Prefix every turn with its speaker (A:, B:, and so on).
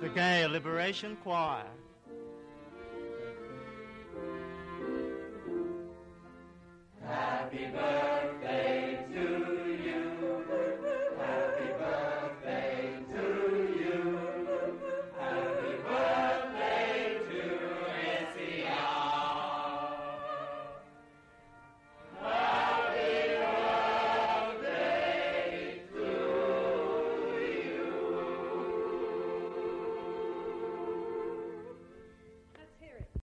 A: The Gay Liberation Choir.